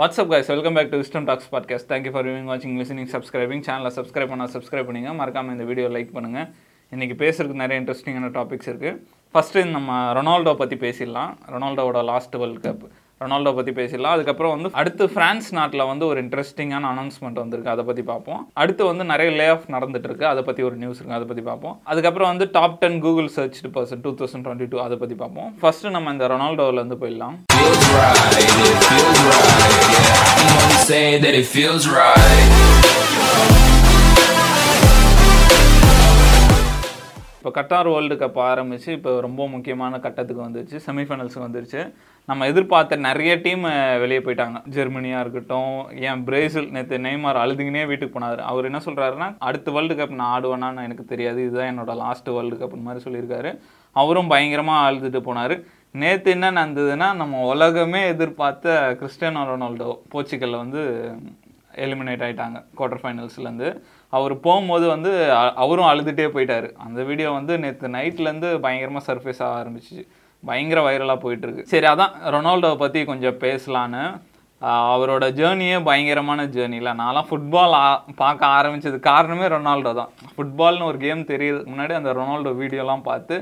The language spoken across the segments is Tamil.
What's up guys welcome back to wisdom talks podcast thank you for viewing வாட்சிங் லிசனிங் சப்ஸ்கிரைபிங் சேனலை சப்ஸ்கிரைப் பண்ணால் சப்ஸ்கிரைப் பண்ணுங்க. மறக்காம இந்த வீடியோ லைக் பண்ணுங்கள் இன்றைக்கி பேசுறதுக்கு நிறைய இன்ட்ரெஸ்டிங்கான டாபிக்ஸ் இருக்குது ஃபஸ்ட்டு நம்ம ரொனால்டோ பற்றி பேசிடலாம். ரொனால்டோவோட லாஸ்ட் வேர்ல்ட் கப் ரொனால்டோ பற்றி பேசிடலாம். அதுக்கப்புறம் வந்து அடுத்து ஃப்ரான்ஸ் நாட்டில் வந்து ஒரு இன்ட்ரெஸ்டிங்கான அனௌன்ஸ்மெண்ட் வந்திருக்கு. அதை பற்றி பார்ப்போம். அடுத்து வந்து நிறைய லே ஆஃப் நடந்துட்டுருக்கு. அதை பற்றி ஒரு நியூஸ் இருக்குது அதை பற்றி பார்ப்போம். அதுக்கப்புறம் வந்து top ten Google search person two thousand twenty two அதை பற்றி பார்ப்போம். ஃபஸ்ட்டு நம்ம இந்த ரொனால்டோவில் வந்து போயிடலாம். Right, it feels right, yeah. Only that it feels right. இப்போ கட்டார் வேர்ல்டு கப் ஆரம்பிச்சு இப்போ ரொம்ப முக்கியமான கட்டத்துக்கு வந்துருச்சு செமிஃபைனல்ஸுக்கு வந்துருச்சு நம்ம எதிர்பார்த்த நிறைய டீம் வெளியே போயிட்டாங்க ஜெர்மனியாக இருக்கட்டும் ஏன் பிரேசில் நேற்று நெய்மார் அழுதுகினே வீட்டுக்கு போனார் அவர் என்ன சொல்கிறாருன்னா அடுத்த வேர்ல்டு கப் நான் ஆடுவேனான்னு எனக்கு தெரியாது இதுதான் என்னோட லாஸ்ட் வேர்ல்டு கப்னு மாதிரி சொல்லியிருக்காரு அவரும் பயங்கரமாக அழுதுட்டு போனார் நேற்று என்ன நடந்ததுன்னா நம்ம உலகமே எதிர்பார்த்த கிறிஸ்டியானோ ரொனால்டோ போர்ச்சுகல்ல வந்து எலிமினேட் ஆகிட்டாங்க குவார்டர் ஃபைனல்ஸ்லேருந்து அவர் போகும்போது வந்து அவரும் அழுதுகிட்டே போயிட்டார். அந்த வீடியோ வந்து நேற்று நைட்லேருந்து பயங்கரமாக சர்ஃபேஸ் ஆக ஆரம்பிச்சிச்சு. பயங்கர வைரலாக போயிட்டுருக்கு. சரி அதான் ரொனால்டோவை பற்றி கொஞ்சம் பேசலான்னு. அவரோட ஜேர்னியே பயங்கரமான ஜேர்னியில் நான்லாம் ஃபுட்பால் பார்க்க ஆரம்பித்தது காரணமே ரொனால்டோ தான். ஃபுட்பால்னு ஒரு கேம் தெரியறதுக்கு முன்னாடி அந்த ரொனால்டோ வீடியோலாம் பார்த்து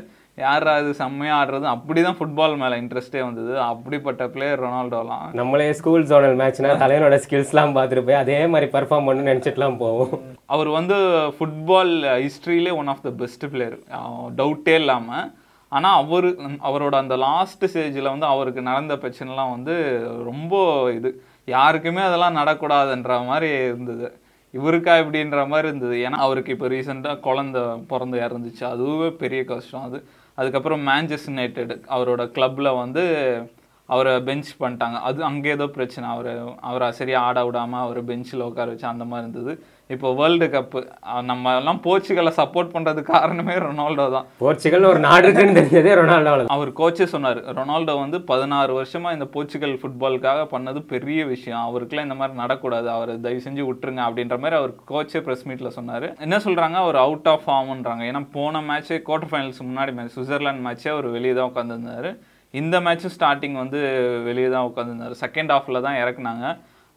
யாரா இது செம்மையாக ஆடுறது? அப்படி தான் ஃபுட்பால் மேலே இன்ட்ரெஸ்டே வந்தது. அப்படிப்பட்ட பிளேயர் ரொனால்டோலாம். நம்மளே ஸ்கூல் ஜோனல் மேட்ச்னா தலைவனோட ஸ்கில்ஸ்லாம் பார்த்துட்டு போய் அதே மாதிரி பர்ஃபார்ம் பண்ணணும்னு நினச்சிட்டுலாம் போவோம். அவர் வந்து football ஹிஸ்ட்ரியிலே one of the best player டவுட்டே இல்லாமல் ஆனால் அவர் அவரோட அந்த லாஸ்ட் ஸ்டேஜில் வந்து அவருக்கு நடந்த பிரச்சனைலாம் வந்து ரொம்ப இது. யாருக்குமே அதெல்லாம் நடக்கூடாதுன்ற மாதிரி இருந்தது. இவருக்கா இப்படின்ற மாதிரி இருந்தது. ஏன்னா அவருக்கு இப்போ ரீசெண்டாக குழந்த பிறந்து இறந்துச்சு. அதுவே பெரிய கஷ்டம். அது அதுக்கப்புறம் மேன்செஸ்டர் யுனைடெட் அவரோட கிளப்பில் வந்து அவரை பெஞ்ச் பண்ணிட்டாங்க. அது அங்கே ஏதோ பிரச்சனை. அவர் அவரை சரியாக ஆட விடாமல் அவர் பெஞ்சில் உட்கார வச்சு அந்த மாதிரி இருந்தது. இப்போ வேர்ல்டு கப்பு நம்ம எல்லாம் போர்ச்சுகலை சப்போர்ட் பண்ணுறதுக்கு காரணமே ரொனால்டோ தான். போர்ச்சுகல்னு ஒரு நாடு இருக்குன்னு தெரிஞ்சதே ரொனால்டோவில் தான். அவர் கோச்சே சொன்னார் ரொனால்டோ வந்து பதினாறு வருஷமாக இந்த போர்ச்சுகல் ஃபுட்பாலுக்காக பண்ணது பெரிய விஷயம். அவருக்குலாம் இந்த மாதிரி நடக்கூடாது. அவரை தயவு செஞ்சு விட்டுருங்க. அப்படின்ற மாதிரி அவர் கோச்சே ப்ரெஸ் மீட்டில் சொன்னார். என்ன சொல்கிறாங்க அவர் அவுட் ஆஃப் ஃபார்ம்ன்றாங்க ஏன்னா போன மேட்ச்சே குவார்டர் ஃபைனல்ஸ் முன்னாடி மேட்ச் சுவிட்சர்லாந்து மேட்ச்சே அவர் வெளியே தான் உட்காந்துருந்தார் இந்த மேட்ச்சும் ஸ்டார்டிங் வந்து வெளியே தான் உட்காந்துருந்தார் செகண்ட் ஹாஃபில் தான் இறக்குனாங்க.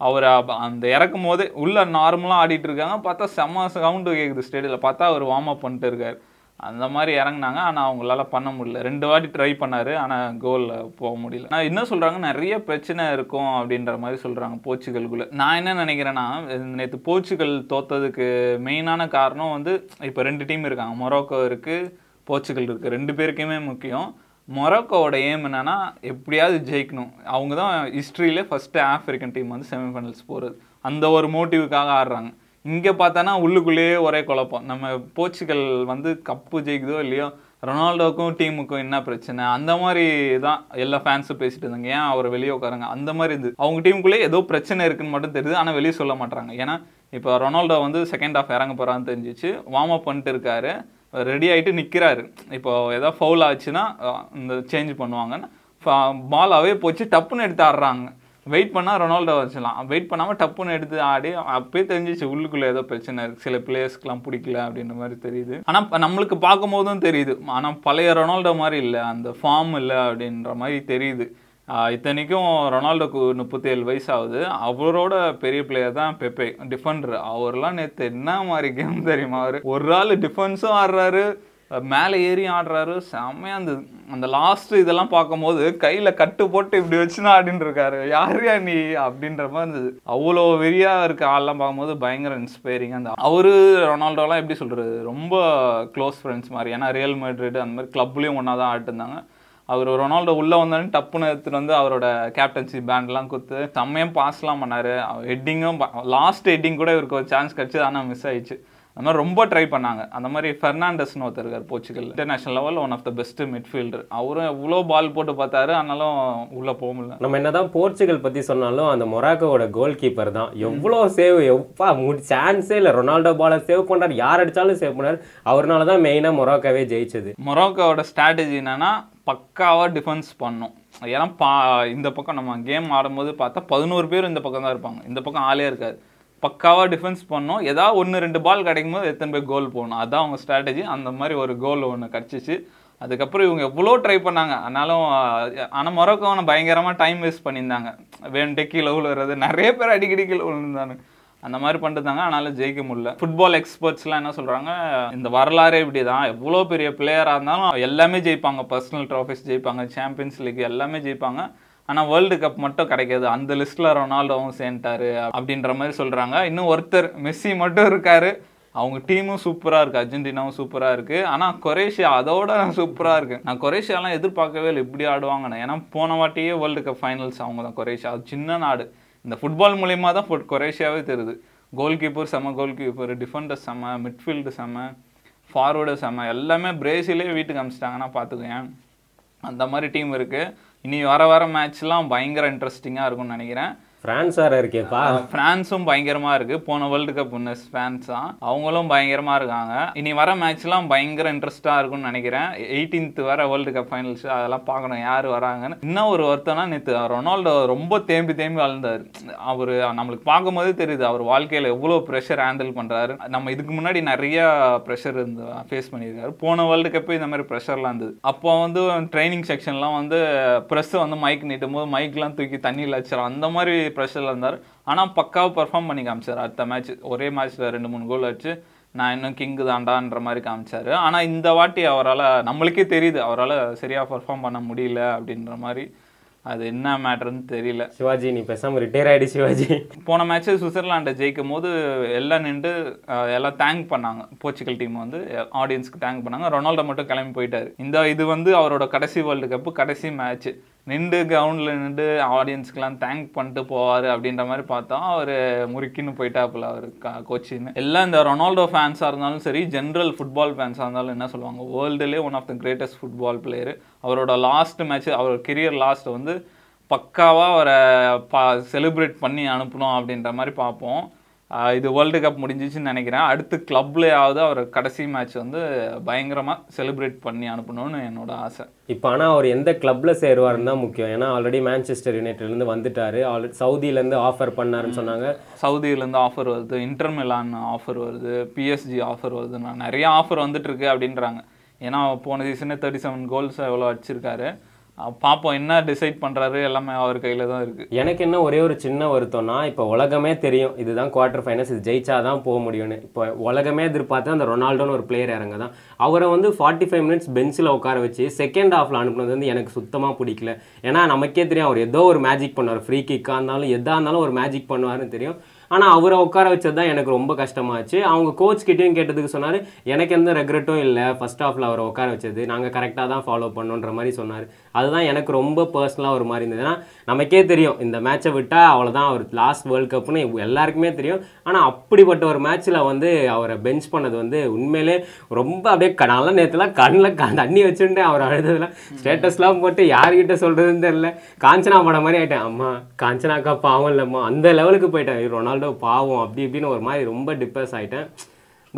அவர் அந்த இறக்கும் போதே உள்ள நார்மலாக ஆடிட்டு இருக்காங்க. பார்த்தா செம்ம சவுண்டு கேட்குது ஸ்டேடியில் பார்த்தா அவர் வார்ம் அப் பண்ணிட்டு இருக்கார். அந்த மாதிரி இறங்குனாங்க. ஆனால் அவங்களால பண்ண முடியல. ரெண்டு வாட்டி ட்ரை பண்ணார். ஆனால் கோலில் போக முடியல. நான் என்ன சொல்கிறாங்க நிறைய பிரச்சனை இருக்கும் அப்படின்ற மாதிரி சொல்கிறாங்க போர்ச்சுகலுக்குள்ளே நான் என்ன நினைக்கிறேன்னா நேற்று போர்ச்சுகல் தோத்ததுக்கு மெயினான காரணம் வந்து இப்போ ரெண்டு டீம் இருக்காங்க. மொரோக்கோ இருக்குது போர்ச்சுகல் இருக்குது ரெண்டு பேருக்குமே முக்கியம். மொரோக்கோவோட ஏம் என்னன்னா எப்படியாவது ஜெயிக்கணும். அவங்க தான் ஹிஸ்ட்ரியிலே ஃபஸ்ட்டு ஆஃப்ரிக்கன் டீம் வந்து செமிஃபைனல்ஸ் போகிறது அந்த ஒரு மோட்டிவுக்காக ஆடுறாங்க. இங்கே பார்த்தோன்னா உள்ளுக்குள்ளேயே ஒரே குழப்பம். நம்ம போர்ச்சுகல் வந்து கப்பு ஜெயிக்குதோ இல்லையோ ரொனால்டோக்கும் டீமுக்கும் என்ன பிரச்சனை? அந்த மாதிரி தான் எல்லா ஃபேன்ஸும் பேசிட்டு இருந்தாங்க. ஏன் அவர் வெளியே உட்காருங்க? அந்த மாதிரி இது. அவங்க டீமுக்குள்ளே ஏதோ பிரச்சனை இருக்குன்னு மட்டும் தெரியுது. ஆனால் வெளியே சொல்ல மாட்டாங்க ஏன்னா இப்போ ரொனால்டோ வந்து செகண்ட் ஹாஃப் இறங்க போகிறான்னு தெரிஞ்சிச்சு. வார்ம் அப் பண்ணிட்டு இருக்காரு. ரெடி ஆகிட்டு நிற்கிறாரு இப்போ ஏதாவது ஃபவுல் ஆச்சுன்னா இந்த சேஞ்ச் பண்ணுவாங்கன்னு. பால் அவே போச்சு டப்புன்னு எடுத்து ஆடுறாங்க. வெயிட் பண்ணால் ரொனால்டோ வச்சுலாம். வெயிட் பண்ணாமல் டப்புன்னு எடுத்து ஆடி அப்பயே தெரிஞ்சிச்சு உள்ளுக்குள்ளே ஏதோ பிரச்சனை இருக்குது சில பிளேயர்ஸ்க்கெலாம் பிடிக்கல அப்படின்ற மாதிரி தெரியுது. ஆனால் நம்மளுக்கு பார்க்கும்போதும் தெரியுது. ஆனால் பழைய ரொனால்டோ மாதிரி இல்லை. அந்த ஃபார்ம் இல்லை அப்படின்ற மாதிரி தெரியுது. இத்தனைக்கும் ரொனால்டோக்கு முப்பத்தி ஏழு வயசு ஆகுது அவரோட பெரிய பிளேயர் தான் பெப்பே டிஃபெண்டர் அவர்லாம் நேற்று என்ன மாதிரி கேம் தெரியுமா அவர்? ஒரு ஆள் டிஃபென்ஸும் ஆடுறாரு மேலே ஏறி ஆடுறாரு செம்மையா இருந்தது. அந்த லாஸ்ட் இதெல்லாம் பார்க்கும்போது கையில கட்டு போட்டு இப்படி வச்சுனா ஆடின்னு இருக்காரு. யாரையா நீ? அப்படின்ற மாதிரி இருந்தது. அவ்வளோ வெறியா இருக்க ஆள்லாம் பார்க்கும்போது பயங்கர இன்ஸ்பைரிங்காக அந்த அவரு ரொனால்டோலாம் எப்படி சொல்றது? ரொம்ப க்ளோஸ் ஃப்ரெண்ட்ஸ் மாதிரி. ஏன்னா ரியல் மெட்ரிட் அந்த மாதிரி கிளப்லேயும் ஒன்றா தான் ஆடிட்டுருந்தாங்க அவர் ரொனால்டோ உள்ளே வந்தோடனே டப்புன்னு எடுத்துட்டு வந்து அவரோட கேப்டன்சி பேண்ட்லாம் கொடுத்து செம்மையாக பாஸ்லாம் பண்ணார். ஹெட்டிங்கும் லாஸ்ட் ஹெட்டிங் கூட இவருக்கு ஒரு சான்ஸ் கிடச்சி ஆனால் மிஸ் ஆயிடுச்சு. அந்த மாதிரி ரொம்ப ட்ரை பண்ணாங்க. அந்த மாதிரி ஃபெர்னாண்டஸ்னு ஒருத்தர் இருக்கார் Portugal international level one of the best midfielder அவரும் எவ்வளோ பால் போட்டு பார்த்தாரு. ஆனாலும் உள்ளே போக முடியல. நம்ம என்னதான் போர்ச்சுகல் பத்தி சொன்னாலும் அந்த மொராக்கோவோட கோல் கீப்பர் தான். எவ்வளோ சேவ் எப்பா சான்ஸே இல்லை. ரொனால்டோ பாலை சேவ் பண்றாரு. யார் அடிச்சாலும் சேவ் பண்ணாரு அவர்னால தான் மெயினாக மொராக்கோவே ஜெயிச்சது. மொரோக்கோவோட ஸ்ட்ராட்டஜி என்னன்னா பக்காவாக டிஃபென்ஸ் பண்ணும். ஏன்னா பா இந்த பக்கம் நம்ம கேம் ஆடும்போது பார்த்தா பதினோரு பேர் இந்த பக்கம் தான் இருப்பாங்க. இந்த பக்கம் ஆளே இருக்காது. பக்காவாக டிஃபென்ஸ் பண்ணோம். ஏதாவது ஒன்று ரெண்டு பால் கிடைக்கும் போது எத்தனை பேர் கோல் போகணும் அதுதான் அவங்க ஸ்ட்ராட்டஜி அந்த மாதிரி ஒரு கோல் ஒன்று கிடச்சிச்சு. அதுக்கப்புறம் இவங்க எவ்வளோ ட்ரை பண்ணாங்க. ஆனாலும் ஆனால் மொரோக்கோவனை பயங்கரமாக டைம் வேஸ்ட் பண்ணியிருந்தாங்க. வேண்டே கீழே விழுறது நிறைய பேர் அடிக்கடி கீழே விழுந்தாங்க அந்த மாதிரி பண்ணிருந்தாங்க அதனால் ஜெயிக்க முடியல. ஃபுட்பால் எக்ஸ்பர்ட்ஸ்லாம் என்ன சொல்கிறாங்க இந்த வரலாறே இப்படி தான் எவ்வளோ பெரிய பிளேயராக இருந்தாலும் எல்லாமே ஜெயிப்பாங்க. பர்சனல் ட்ராஃபிஸ் ஜெயிப்பாங்க. சாம்பியன்ஸ் லீக் எல்லாமே ஜெயிப்பாங்க. ஆனால் வேர்ல்டு கப் மட்டும் கிடைக்காது. அந்த லிஸ்ட்டில் ரொனால்டோவும் சேர்ந்துட்டாரு அப்படின்ற மாதிரி சொல்கிறாங்க இன்னும் ஒருத்தர் மெஸ்ஸி மட்டும் இருக்காரு. அவங்க டீமும் சூப்பராக இருக்குது அர்ஜென்டினாவும் சூப்பராக இருக்குது ஆனால் கொரேஷியா அதோட சூப்பராக இருக்குது நான் கொரேஷியாலாம் எதிர்பார்க்கவே இல்லை. இப்படி ஆடுவாங்கண்ணே ஏன்னா போன வாட்டியே வேர்ல்டு கப் ஃபைனல்ஸ் அவங்க தான் கொரேஷியா. அது சின்ன நாடு. இந்த ஃபுட்பால் மூலயமா தான் ஃபுட் கொரேஷியாவே தெரியுது. கோல் கீப்பர் செம கோல் கீப்பர் டிஃபெண்டர் செம மிட்ஃபீல்டு செம ஃபார்வர்டு செம எல்லாமே பிரேசிலே வீட்டுக்கு அமிச்சிட்டாங்கன்னா பார்த்துக்கோங்க அந்த மாதிரி டீம் இருக்குது இனி வர வர மேட்ச்லாம் பயங்கர இன்ட்ரெஸ்டிங்காக இருக்கும்னு நினைக்கிறேன். பிரான்ஸ் வேற இருக்கேப்பா பிரான்ஸும் பயங்கரமா இருக்கு. போன வேர்ல்டு கப் வின்னர்ஸ் பிரான்ஸ் தான் அவங்களும் பயங்கரமா இருக்காங்க. இனி வர மேட்ச்லாம் பயங்கர இன்ட்ரெஸ்டா இருக்கும்னு நினைக்கிறேன். எயிட்டீன்த் வர வேர்ல்டு கப் ஃபைனல்ஸ் அதெல்லாம் பார்க்கணும் யார் வராங்கன்னு. இன்னும் ஒரு வருத்தம்னா நேற்று ரொனால்டோ ரொம்ப தேம்பி தேம்பி வளர்ந்தார் அவர் நம்மளுக்கு பார்க்கும்போதே தெரியுது அவர் வாழ்க்கையில் எவ்வளோ ப்ரெஷர் ஹேண்டில் பண்ணுறாரு நம்ம இதுக்கு முன்னாடி நிறைய ப்ரெஷர் இருந்து ஃபேஸ் பண்ணியிருக்காரு. போன வேர்ல்டு கப்பே இந்த மாதிரி ப்ரெஷர்லாம் இருந்தது. அப்போ வந்து ட்ரைனிங் செக்ஷன்லாம் வந்து ப்ரெஸ் வந்து மைக் நீட்டும் போது மைக்லாம் தூக்கி தண்ணியில் வச்சிடும் அந்த மாதிரி ப்ரெஷரில் இருந்தார். ஆனால் பக்காவாக பெர்ஃபார்ம் பண்ணி காமிச்சார். அடுத்த மேட்ச் ஒரே மேட்ச்சில் ரெண்டு மூணு கோல் வச்சு நான் இன்னும் கிங்கு தாண்டான்ற மாதிரி காமிச்சாரு. ஆனால் இந்த வாட்டி அவரால் நம்மளுக்கே தெரியுது அவரால் சரியாக பெர்ஃபார்ம் பண்ண முடியல அப்படின்ற மாதிரி. அது என்ன மேட்டர்னு தெரியல. சிவாஜி நீ பேசாம ரிட்டையர் ஆயிடு சிவாஜி. போன மேட்ச்சு சுவிட்சர்லாண்டை ஜெயிக்கும் போது எல்லாம் நின்று எல்லாம் தேங்க் பண்ணாங்க. போர்ச்சுகல் டீம் வந்து ஆடியன்ஸ்க்கு தேங்க் பண்ணாங்க. ரொனால்டோ மட்டும் கிளம்பி போயிட்டாரு. இந்த இது வந்து அவரோட கடைசி வேர்ல்டு கப்பு கடைசி மேட்ச் நின்று கிரவுண்டில் நின்று ஆடியன்ஸ்க்கெலாம் தேங்க் பண்ணிட்டு போவார் அப்படின்ற மாதிரி பார்த்தா அவர் முறுக்கின்னு போயிட்டாப்புல அவர் கோச்சின்னு. எல்லாம் இந்த ரொனால்டோ ஃபேன்ஸாக இருந்தாலும் சரி ஜென்ரல் ஃபுட்பால் ஃபேன்ஸாக இருந்தாலும் என்ன சொல்லுவாங்க வேர்ல்டுலேயே one of the greatest football player அவரோட லாஸ்ட் மேட்ச் அவர் கெரியர் லாஸ்ட் வந்து பக்காவாக அவரை பா செலிப்ரேட் பண்ணி அனுப்பணும் அப்படின்ற மாதிரி பார்ப்போம். இது வேர்ல்டு கப் முடிஞ்சிச்சுன்னு நினைக்கிறேன். அடுத்து கிளப்லேயாவது அவர் கடைசி மேட்ச் வந்து பயங்கரமாக செலிப்ரேட் பண்ணி அனுப்பணும்னு என்னோட ஆசை. இப்போ ஆனால் அவர் எந்த கிளப்ல சேருவாருன்னு தான் முக்கியம். ஏன்னா ஆல்ரெடி மேன்செஸ்டர் யுனைடெட்லேருந்து வந்துட்டாரு. ஆல்ரெடி சவுதியிலேருந்து ஆஃபர் பண்ணாருன்னு சொன்னாங்க. சவுதியிலேருந்து ஆஃபர் வருது. இன்டர் மிலான் ஆஃபர் வருது. பிஎஸ்ஜி ஆஃபர் வருது. நான் நிறைய ஆஃபர் வந்துட்டு இருக்கு அப்படின்றாங்க. ஏன்னா போன சீசனே தேர்ட்டி செவன் கோல்ஸ் எவ்வளோ அடிச்சிருக்காரு. பார்ப்போம் என்ன டிசைட் பண்ணுறாரு எல்லாமே அவர் கையில் தான் இருக்குது எனக்கு என்ன ஒரே ஒரு சின்ன வருத்தம்னா இப்போ உலகமே தெரியும் இதுதான் குவார்ட்டர் ஃபைனல்ஸ் இது ஜெயிச்சா தான் போக முடியும்னு. இப்போ உலகமே எதிர்பார்த்து அந்த ரொனால்டோன்னு ஒரு பிளேயர் இறங்க தான் அவரை வந்து ஃபார்ட்டி ஃபைவ் மினிட்ஸ் பெஞ்சில் உட்கார வச்சு செகண்ட் ஹாஃபில் அனுப்புனது வந்து எனக்கு சுத்தமாக பிடிக்கல. ஏன்னா நமக்கே தெரியும் அவர் ஏதோ ஒரு மேஜிக் பண்ணுவார். ஃப்ரீ கிக்காக இருந்தாலும் எதாக இருந்தாலும் ஒரு மேஜிக் பண்ணுவாருன்னு தெரியும். ஆனால் அவரை உட்கார வச்சது தான் எனக்கு ரொம்ப கஷ்டமாச்சு. அவங்க கோச் கிட்டேயும் கேட்டதுக்கு சொன்னார் எனக்கு எந்த ரெக்ரெட்டும் இல்லை. ஃபர்ஸ்ட் ஹாஃபில் அவரை உட்கார வச்சது. நாங்கள் கரெக்டாக தான் ஃபாலோ பண்ணோன்ற மாதிரி சொன்னார். அதுதான் எனக்கு ரொம்ப பர்சனலாக ஒரு மாதிரி இருந்தது. ஏன்னா நமக்கே தெரியும் இந்த மேட்சை விட்டால் அவ்வளோதான் அவர் லாஸ்ட் வேர்ல்ட் கப்னு எல்லாருக்குமே தெரியும். ஆனால் அப்படிப்பட்ட ஒரு மேட்ச்சில் வந்து அவரை பெஞ்ச் பண்ணது வந்து உண்மையிலே ரொம்ப அப்படியே க- நேற்றுலாம் கண்ணில் க தண்ணி வச்சுட்டு அவர் அழுததுலாம் ஸ்டேட்டஸ்லாம் போட்டு யார்கிட்ட சொல்கிறதுன்னு தெரில காஞ்சனா படம் மாதிரி ஆயிட்டேன். அம்மா காஞ்சனாக்கா பாவம் இல்லைம்மா. அந்த லெவலுக்கு போயிட்டேன். ரொனால்டோ பாவம் அப்படி இப்படின்னு ஒரு மாதிரி ரொம்ப டிப்ரெஸ் ஆயிட்டேன்.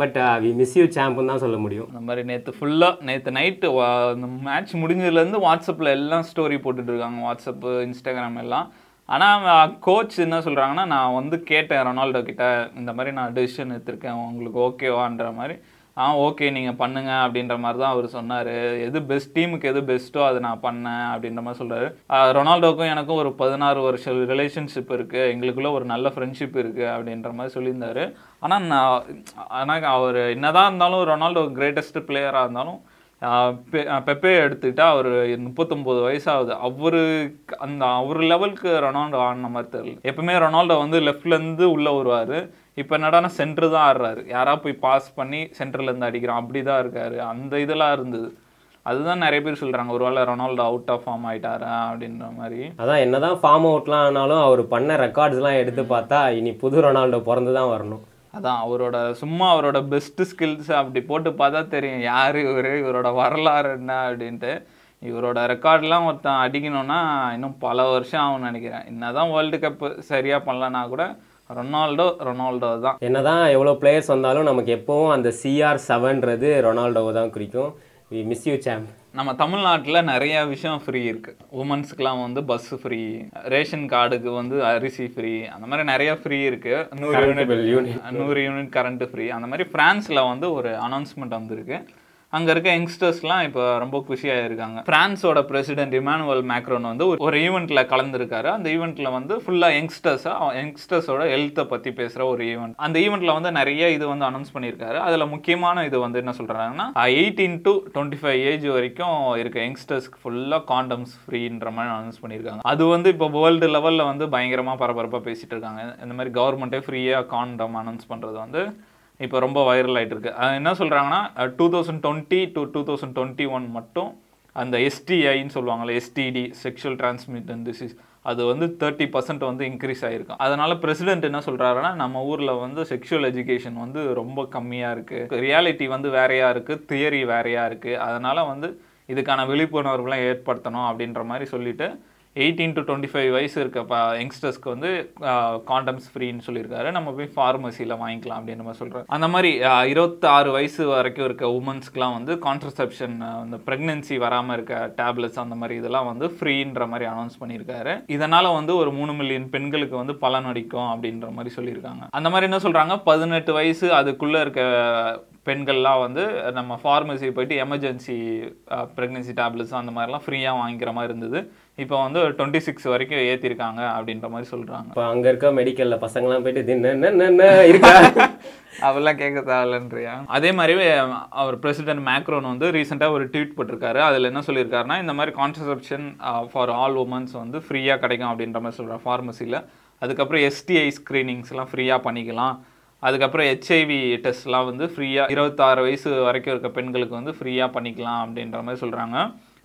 பட் வி மிஸ் யூ சாம்ப்னு தான் சொல்ல முடியும். அந்த மாதிரி நேற்று ஃபுல்லாக நேற்று நைட்டு இந்த மேட்ச் முடிஞ்சதுலேருந்து வாட்ஸ்அப்பில் எல்லாம் ஸ்டோரி போட்டுட்ருக்காங்க வாட்ஸ்அப்பு இன்ஸ்டாகிராம் எல்லாம். ஆனால் கோச் என்ன சொல்கிறாங்கன்னா நான் வந்து கேட்டேன் ரொனால்டோ கிட்ட இந்த மாதிரி நான் டெசிஷன் எடுத்திருக்கேன் உங்களுக்கு ஓகேவான்ற மாதிரி. ஆ ஓகே நீங்கள் பண்ணுங்க அப்படின்ற மாதிரி தான் அவர் சொன்னார். எது பெஸ்ட் டீமுக்கு எது பெஸ்ட்டோ அதை நான் பண்ணேன் அப்படின்ற மாதிரி சொல்கிறாரு ரொனால்டோக்கும் எனக்கும் ஒரு பதினாறு வருஷம் ரிலேஷன்ஷிப் இருக்குது எங்களுக்குள்ளே ஒரு நல்ல ஃப்ரெண்ட்ஷிப் இருக்குது அப்படின்ற மாதிரி சொல்லியிருந்தாரு. ஆனால் நான் ஆனால் அவர் என்னதான் இருந்தாலும் ரொனால்டோ கிரேட்டஸ்ட் பிளேயராக இருந்தாலும் பெப்பே எடுத்துக்கிட்டா அவர் முப்பத்தொம்போது வயசாகுது. அவரு அந்த அவர் லெவலுக்கு ரொனால்டோ ஆடின மாதிரி தெரியல. எப்பவுமே ரொனால்டோ வந்து லெஃப்ட்லேருந்து உள்ளே வருவார். இப்போ என்னடானா சென்டர் தான் ஆடுறாரு. யாரா போய் பாஸ் பண்ணி சென்டர்ல இருந்து அடிக்கிறான். அப்படி தான் இருக்காரு. அந்த இதெல்லாம் இருந்தது. அதுதான் நிறைய பேர் சொல்றாங்க. ஒருவேளை ரொனால்டோ அவுட் ஆஃப் ஃபார்ம் ஆயிட்டாரா அப்படின்ற மாதிரி. அதான் என்னதான் ஃபார்ம் அவுட்லாம் ஆனாலும் அவர் பண்ண ரெக்கார்ட்ஸ்லாம் எடுத்து பார்த்தா இனி புது ரொனால்டோ பிறந்து தான் வரணும். அதான் அவரோட சும்மா அவரோட பெஸ்ட் ஸ்கில்ஸ் அப்படி போட்டு பார்த்தா தெரியும் யார் இவர் இவரோட வரலாறு என்ன அப்படின்ட்டு. இவரோட ரெக்கார்ட்லாம் ஒருத்தன் அடிக்கணும்னா இன்னும் பல வருஷம் ஆகும்னு நினைக்கிறேன். என்னதான் வேர்ல்டு கப்பு சரியாக பண்ணலன்னா கூட ரொனால்டோ ரொனால்டோ தான். என்னதான் எவ்வளோ பிளேயர்ஸ் வந்தாலும் நமக்கு எப்போவும் அந்த சிஆர் செவன்றது ரொனால்டோவை தான் குறிக்கும். வி மிஸ் யூ சாம்ப் நம்ம தமிழ்நாட்டில் நிறைய விஷயம் ஃப்ரீ இருக்கு. உமன்ஸ்க்குலாம் வந்து பஸ் ஃப்ரீ ரேஷன் கார்டுக்கு வந்து அரிசி ஃப்ரீ அந்த மாதிரி நிறைய ஃப்ரீ இருக்கு. நூறு யூனிட் நூறு யூனிட் கரண்ட் ஃப்ரீ அந்த மாதிரி பிரான்ஸ்ல வந்து ஒரு அனௌன்ஸ்மெண்ட் வந்திருக்கு. அங்க இருக்க யங்ஸ்டர்ஸ்லாம் இப்போ ரொம்ப குஷியாக இருக்காங்க. பிரான்ஸோட பிரசிடென்ட் இமானுவல் மேக்ரோன் வந்து ஒரு- ஒரு ஈவெண்ட்ல கலந்துருக்காரு. அந்த ஈவெண்ட்ல வந்து ஃபுல்லா யங்ஸ்டர்ஸாக யங்ஸ்டர்ஸோட ஹெல்த்தை பத்தி பேசுற ஒரு ஈவெண்ட் அந்த ஈவெண்ட்ல வந்து நிறைய இது வந்து அனௌன்ஸ் பண்ணியிருக்காரு. அதுல முக்கியமான இது வந்து என்ன சொல்றாங்கன்னா eighteen to twenty five age வரைக்கும் இருக்க யங்ஸ்டர்ஸ்க்கு ஃபுல்லா காண்டம்ஸ் ஃப்ரீன்ற மாதிரி அனௌன்ஸ் பண்ணியிருக்காங்க. அது வந்து இப்போ வேர்ல்டு லெவல்ல வந்து பயங்கரமா பரபரப்பா பேசிட்டு இருக்காங்க. இந்த மாதிரி கவர்மெண்ட்டே ஃப்ரீயா காண்டம் அனௌன்ஸ் பண்றது வந்து இப்போ ரொம்ப வைரல் ஆகிட்டு இருக்கு அது என்ன சொல்கிறாங்கன்னா two thousand twenty two two thousand twenty one மட்டும் அந்த எஸ்டிஐன்னு சொல்லுவாங்கள்ல எஸ்டிடி செக்ஷுவல் டிரான்ஸ்மிட்டன் டிசீஸ் அது வந்து தேர்ட்டி பர்சன்ட் வந்து இன்க்ரீஸ் ஆகிருக்கும் அதனால் பிரசிடென்ட் என்ன சொல்கிறாருன்னா நம்ம ஊரில் வந்து செக்ஷுவல் எஜுகேஷன் வந்து ரொம்ப கம்மியாக இருக்குது ரியாலிட்டி வந்து வேறையாக இருக்குது தியரி வேறையாக இருக்குது அதனால் வந்து இதுக்கான விழிப்புணர்வுலாம் ஏற்படுத்தணும் அப்படின்ற மாதிரி சொல்லிட்டு எயிட்டீன் டு டுவெண்ட்டி ஃபைவ் வயசு இருக்க யங்ஸ்டர்ஸ்க்கு வந்து காண்டம்ஸ் ஃப்ரீன்னு சொல்லியிருக்காரு. நம்ம போய் ஃபார்மசியில் வாங்கிக்கலாம் அப்படின்னு நம்ம சொல்கிறோம் அந்த மாதிரி இருபத்தாறு வயசு வரைக்கும் இருக்க உமன்ஸ்க்குலாம் வந்து கான்ட்ரசெப்ஷன் அந்த ப்ரெக்னென்சி வராமல் இருக்க டேப்லெட்ஸ் அந்த மாதிரி இதெல்லாம் வந்து ஃப்ரீன்ற மாதிரி அனௌன்ஸ் பண்ணியிருக்காரு. இதனால் வந்து ஒரு மூணு மில்லியன் பெண்களுக்கு வந்து பலன் அடிக்கும் அப்படின்ற மாதிரி சொல்லியிருக்காங்க. அந்த மாதிரி என்ன சொல்கிறாங்க பதினெட்டு வயசு அதுக்குள்ளே இருக்க பெண்கள்லாம் வந்து நம்ம ஃபார்மசி போயிட்டு எமர்ஜென்சி ப்ரெக்னென்சி டேப்லெட்ஸ் அந்த மாதிரிலாம் ஃப்ரீயாக வாங்கிக்கிற மாதிரி இருந்தது. இப்போ வந்து டுவெண்ட்டி சிக்ஸ் வரைக்கும் ஏற்றிருக்காங்க அப்படின்ற மாதிரி சொல்கிறாங்க இப்போ அங்க இருக்க மெடிக்கல்ல பசங்கலாம் போயிட்டு "இது என்ன, இருக்கா? அவெல்லாம் கேட்க தேவையில்லைன்றியா? அதே மாதிரி அவர் பிரசிடென்ட் மேக்ரோன் வந்து ரீசெண்டாக ஒரு ட்வீட் போட்டிருக்காரு. அதில் என்ன சொல்லியிருக்காருன்னா இந்த மாதிரி கான்ட்ரசெப்ஷன் ஃபார் ஆல் உமன்ஸ் வந்து ஃப்ரீயாக கிடைக்கும் அப்படின்ற மாதிரி சொல்கிறார் ஃபார்மசியில் அதுக்கப்புறம் எஸ்டிஐ ஸ்க்ரீனிங்ஸ்லாம் ஃப்ரீயாக பண்ணிக்கலாம். அதுக்கப்புறம் ஹெச்ஐவி டெஸ்ட்லாம் வந்து ஃப்ரீயாக இருபத்தாறு வயசு வரைக்கும் இருக்க பெண்களுக்கு வந்து ஃப்ரீயாக பண்ணிக்கலாம் அப்படின்ற மாதிரி சொல்கிறாங்க